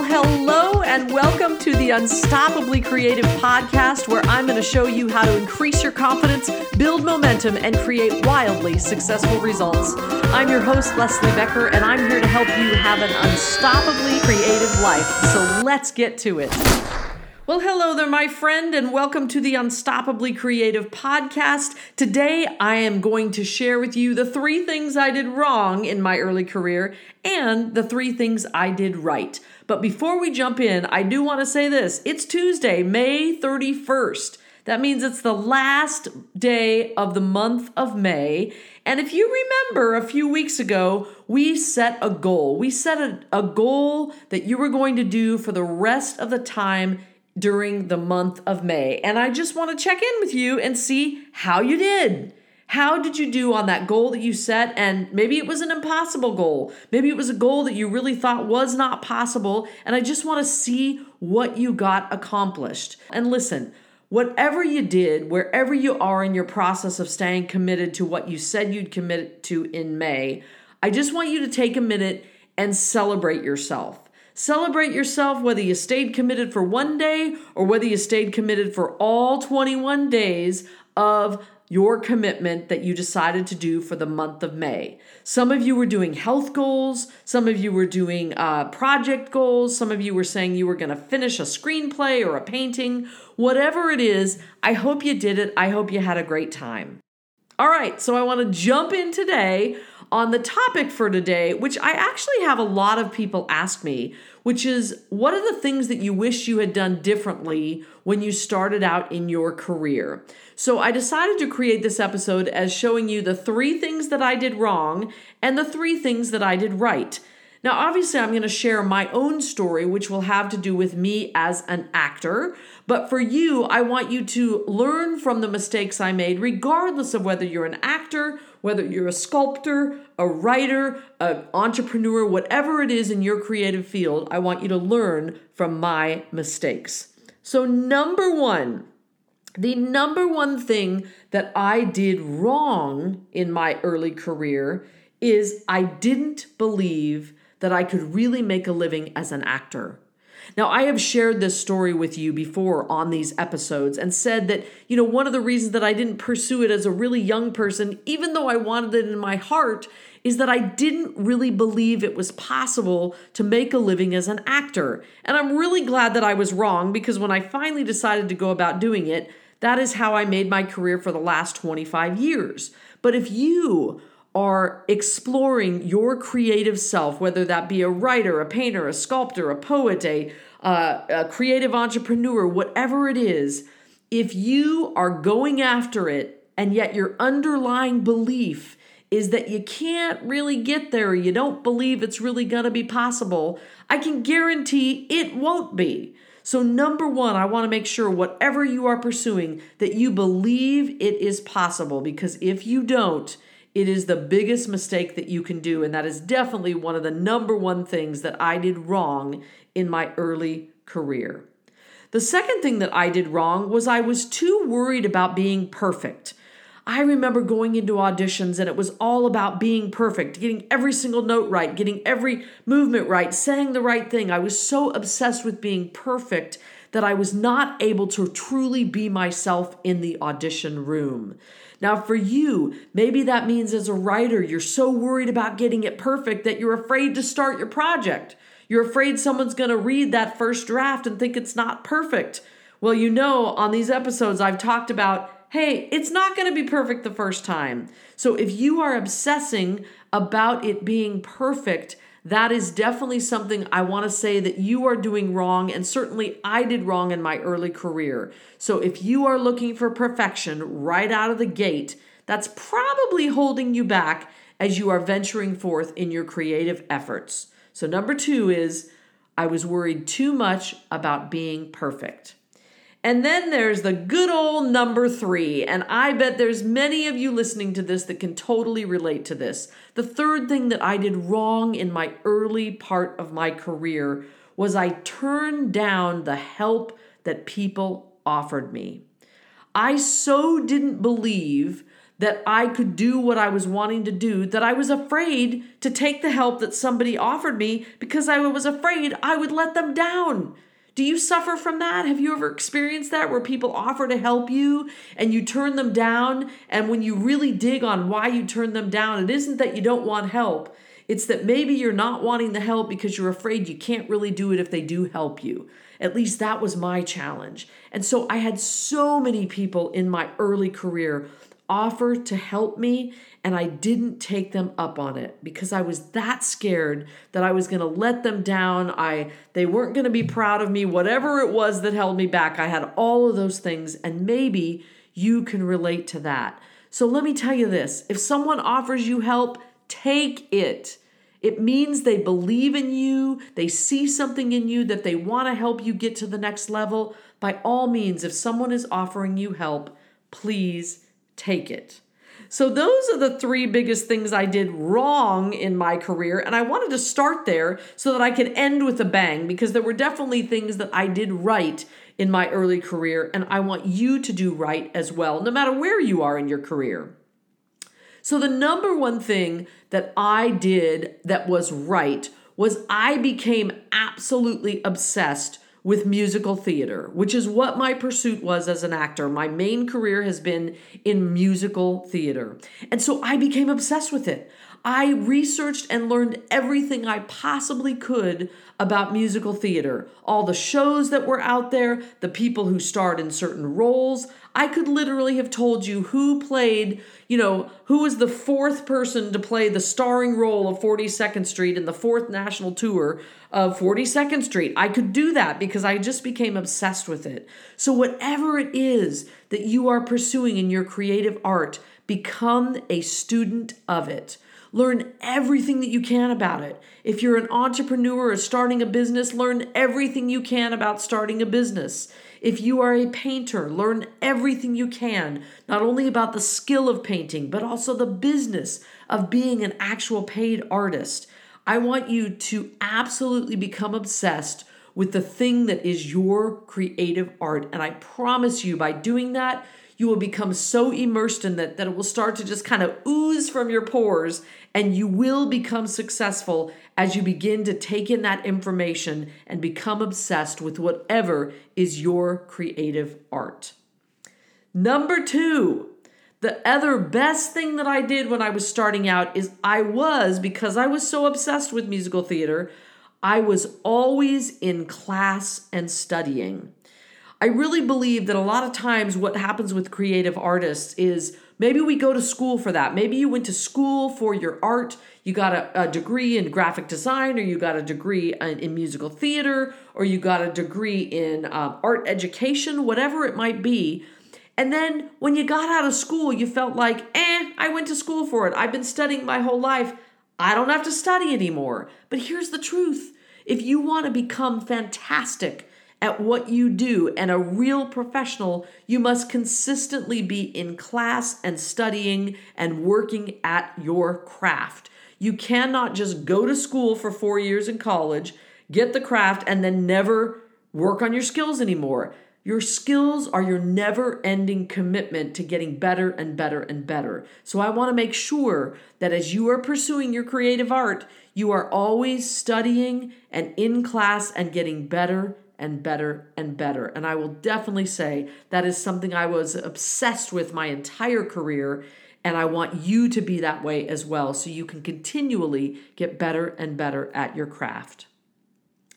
Well, hello and welcome to the Unstoppably Creative podcast, where I'm going to show you how to increase your confidence, build momentum, and create wildly successful results. I'm your host, Leslie Becker, and I'm here to help you have an unstoppably creative life. So let's get to it. Well, hello there, my friend, and welcome to the Unstoppably Creative podcast. Today, I am going to share with you the three things I did wrong in my early career and the three things I did right. But before we jump in, I do want to say this it's Tuesday, May 31st. That means it's the last day of the month of May. And if you remember a few weeks ago, we set a goal. We set a, a goal that you were going to do for the rest of the time during the month of May. And I just want to check in with you and see how you did. How did you do on that goal that you set? And maybe it was an impossible goal. Maybe it was a goal that you really thought was not possible. And I just want to see what you got accomplished. And listen, whatever you did, wherever you are in your process of staying committed to what you said you'd commit to in May, I just want you to take a minute and celebrate yourself. Celebrate yourself whether you stayed committed for one day or whether you stayed committed for all 21 days of your commitment that you decided to do for the month of May. Some of you were doing health goals, some of you were doing uh, project goals, some of you were saying you were going to finish a screenplay or a painting. Whatever it is, I hope you did it. I hope you had a great time. All right, so I want to jump in today on the topic for today, which I actually have a lot of people ask me, which is what are the things that you wish you had done differently when you started out in your career? So I decided to create this episode as showing you the three things that I did wrong and the three things that I did right. Now, obviously, I'm going to share my own story, which will have to do with me as an actor. But for you, I want you to learn from the mistakes I made, regardless of whether you're an actor, whether you're a sculptor, a writer, an entrepreneur, whatever it is in your creative field. I want you to learn from my mistakes. So, number one, the number one thing that I did wrong in my early career is I didn't believe that I could really make a living as an actor. Now, I have shared this story with you before on these episodes and said that, you know, one of the reasons that I didn't pursue it as a really young person, even though I wanted it in my heart, is that I didn't really believe it was possible to make a living as an actor. And I'm really glad that I was wrong because when I finally decided to go about doing it, that is how I made my career for the last 25 years. But if you are exploring your creative self, whether that be a writer, a painter, a sculptor, a poet, a, uh, a creative entrepreneur, whatever it is, if you are going after it and yet your underlying belief is that you can't really get there, you don't believe it's really going to be possible, I can guarantee it won't be. So, number one, I want to make sure whatever you are pursuing, that you believe it is possible. Because if you don't, it is the biggest mistake that you can do. And that is definitely one of the number one things that I did wrong in my early career. The second thing that I did wrong was I was too worried about being perfect. I remember going into auditions and it was all about being perfect, getting every single note right, getting every movement right, saying the right thing. I was so obsessed with being perfect that I was not able to truly be myself in the audition room. Now, for you, maybe that means as a writer, you're so worried about getting it perfect that you're afraid to start your project. You're afraid someone's going to read that first draft and think it's not perfect. Well, you know, on these episodes, I've talked about hey, it's not going to be perfect the first time. So if you are obsessing about it being perfect, that is definitely something I want to say that you are doing wrong, and certainly I did wrong in my early career. So if you are looking for perfection right out of the gate, that's probably holding you back as you are venturing forth in your creative efforts. So, number two is I was worried too much about being perfect. And then there's the good old number three. And I bet there's many of you listening to this that can totally relate to this. The third thing that I did wrong in my early part of my career was I turned down the help that people offered me. I so didn't believe that I could do what I was wanting to do, that I was afraid to take the help that somebody offered me because I was afraid I would let them down. Do you suffer from that? Have you ever experienced that where people offer to help you and you turn them down? And when you really dig on why you turn them down, it isn't that you don't want help. It's that maybe you're not wanting the help because you're afraid you can't really do it if they do help you. At least that was my challenge. And so I had so many people in my early career offer to help me and I didn't take them up on it because I was that scared that I was going to let them down. I they weren't going to be proud of me, whatever it was that held me back. I had all of those things and maybe you can relate to that. So let me tell you this, if someone offers you help, take it. It means they believe in you, they see something in you that they want to help you get to the next level. By all means, if someone is offering you help, please take it. So, those are the three biggest things I did wrong in my career. And I wanted to start there so that I could end with a bang because there were definitely things that I did right in my early career. And I want you to do right as well, no matter where you are in your career. So, the number one thing that I did that was right was I became absolutely obsessed with musical theater, which is what my pursuit was as an actor. My main career has been in musical theater. And so I became obsessed with it. I researched and learned everything I possibly could about musical theater. All the shows that were out there, the people who starred in certain roles. I could literally have told you who played, you know, who was the fourth person to play the starring role of 42nd Street in the fourth national tour of 42nd Street. I could do that because I just became obsessed with it. So, whatever it is that you are pursuing in your creative art, become a student of it. Learn everything that you can about it. If you're an entrepreneur or starting a business, learn everything you can about starting a business. If you are a painter, learn everything you can, not only about the skill of painting, but also the business of being an actual paid artist. I want you to absolutely become obsessed with the thing that is your creative art. And I promise you, by doing that, you will become so immersed in that that it will start to just kind of ooze from your pores and you will become successful as you begin to take in that information and become obsessed with whatever is your creative art. Number two, the other best thing that I did when I was starting out is I was, because I was so obsessed with musical theater, I was always in class and studying. I really believe that a lot of times what happens with creative artists is maybe we go to school for that. Maybe you went to school for your art, you got a, a degree in graphic design, or you got a degree in, in musical theater, or you got a degree in um, art education, whatever it might be. And then when you got out of school, you felt like, eh, I went to school for it. I've been studying my whole life. I don't have to study anymore. But here's the truth if you want to become fantastic, at what you do and a real professional, you must consistently be in class and studying and working at your craft. You cannot just go to school for four years in college, get the craft, and then never work on your skills anymore. Your skills are your never ending commitment to getting better and better and better. So, I want to make sure that as you are pursuing your creative art, you are always studying and in class and getting better and better and better. And I will definitely say that is something I was obsessed with my entire career. And I want you to be that way as well so you can continually get better and better at your craft.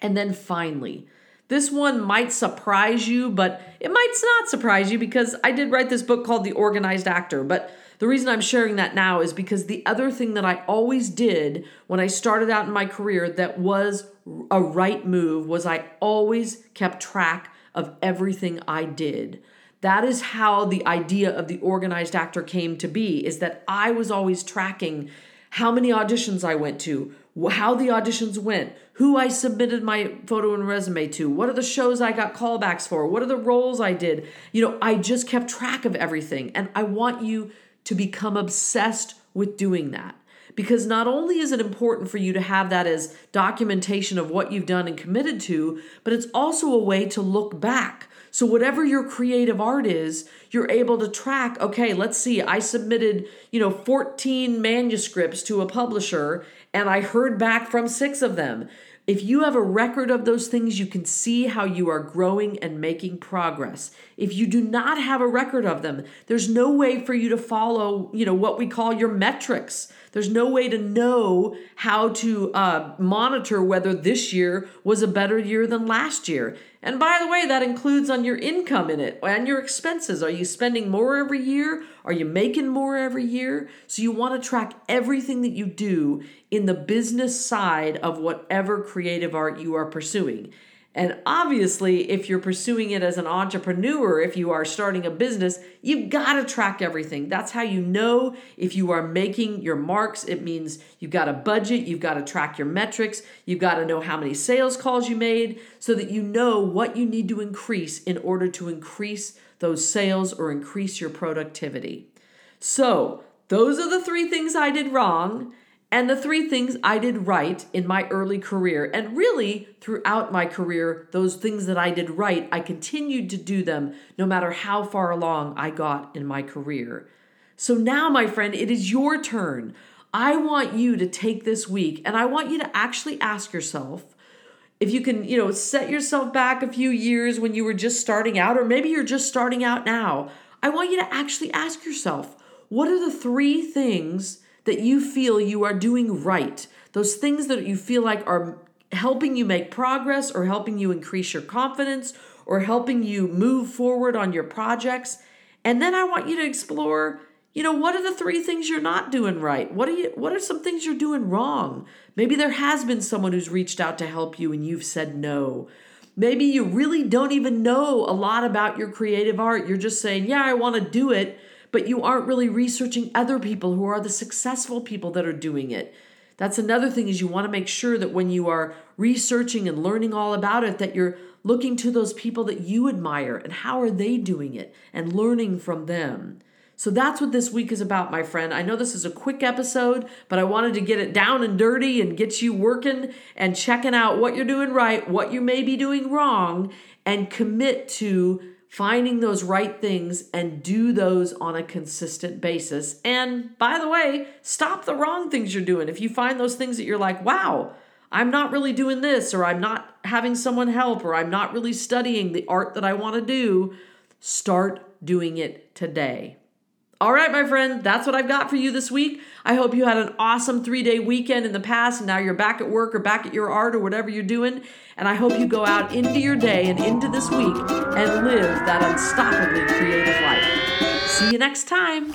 And then finally, this one might surprise you, but it might not surprise you because I did write this book called The Organized Actor. But the reason I'm sharing that now is because the other thing that I always did when I started out in my career that was a right move was I always kept track of everything I did. That is how the idea of the organized actor came to be is that I was always tracking how many auditions I went to, how the auditions went, who I submitted my photo and resume to, what are the shows I got callbacks for, what are the roles I did. You know, I just kept track of everything. And I want you to become obsessed with doing that. Because not only is it important for you to have that as documentation of what you've done and committed to, but it's also a way to look back So, whatever your creative art is, you're able to track, okay, let's see, I submitted, you know, 14 manuscripts to a publisher and I heard back from six of them. If you have a record of those things, you can see how you are growing and making progress. If you do not have a record of them, there's no way for you to follow, you know, what we call your metrics. There's no way to know how to uh, monitor whether this year was a better year than last year. And by the way, that includes on your income in it and your expenses. Are you spending more every year? Are you making more every year? So you want to track everything that you do in the business side of whatever creative art you are pursuing. And obviously, if you're pursuing it as an entrepreneur, if you are starting a business, you've got to track everything. That's how you know if you are making your marks. It means you've got a budget, you've got to track your metrics, you've got to know how many sales calls you made so that you know what you need to increase in order to increase those sales or increase your productivity. So, those are the three things I did wrong and the three things I did right in my early career. And really, throughout my career, those things that I did right, I continued to do them no matter how far along I got in my career. So now, my friend, it is your turn. I want you to take this week and I want you to actually ask yourself if you can, you know, set yourself back a few years when you were just starting out, or maybe you're just starting out now. I want you to actually ask yourself what are the three things that you feel you are doing right, those things that you feel like are helping you make progress or helping you increase your confidence or helping you move forward on your projects. And then I want you to explore, you know, what are the three things you're not doing right? What are you what are some things you're doing wrong? Maybe there has been someone who's reached out to help you and you've said no. Maybe you really don't even know a lot about your creative art. You're just saying, "Yeah, I want to do it." But you aren't really researching other people who are the successful people that are doing it. That's another thing is you want to make sure that when you are researching and learning all about it that you're looking to those people that you admire and how are they doing it and learning from them. So that's what this week is about, my friend. I know this is a quick episode, but I wanted to get it down and dirty and get you working and checking out what you're doing right, what you may be doing wrong, and commit to finding those right things and do those on a consistent basis. And by the way, stop the wrong things you're doing. If you find those things that you're like, wow, I'm not really doing this, or I'm not having someone help, or I'm not really studying the art that I want to do, start doing it today. All right, my friend, that's what I've got for you this week. I hope you had an awesome three day weekend in the past, and now you're back at work or back at your art or whatever you're doing. And I hope you go out into your day and into this week and live that unstoppably creative life. See you next time.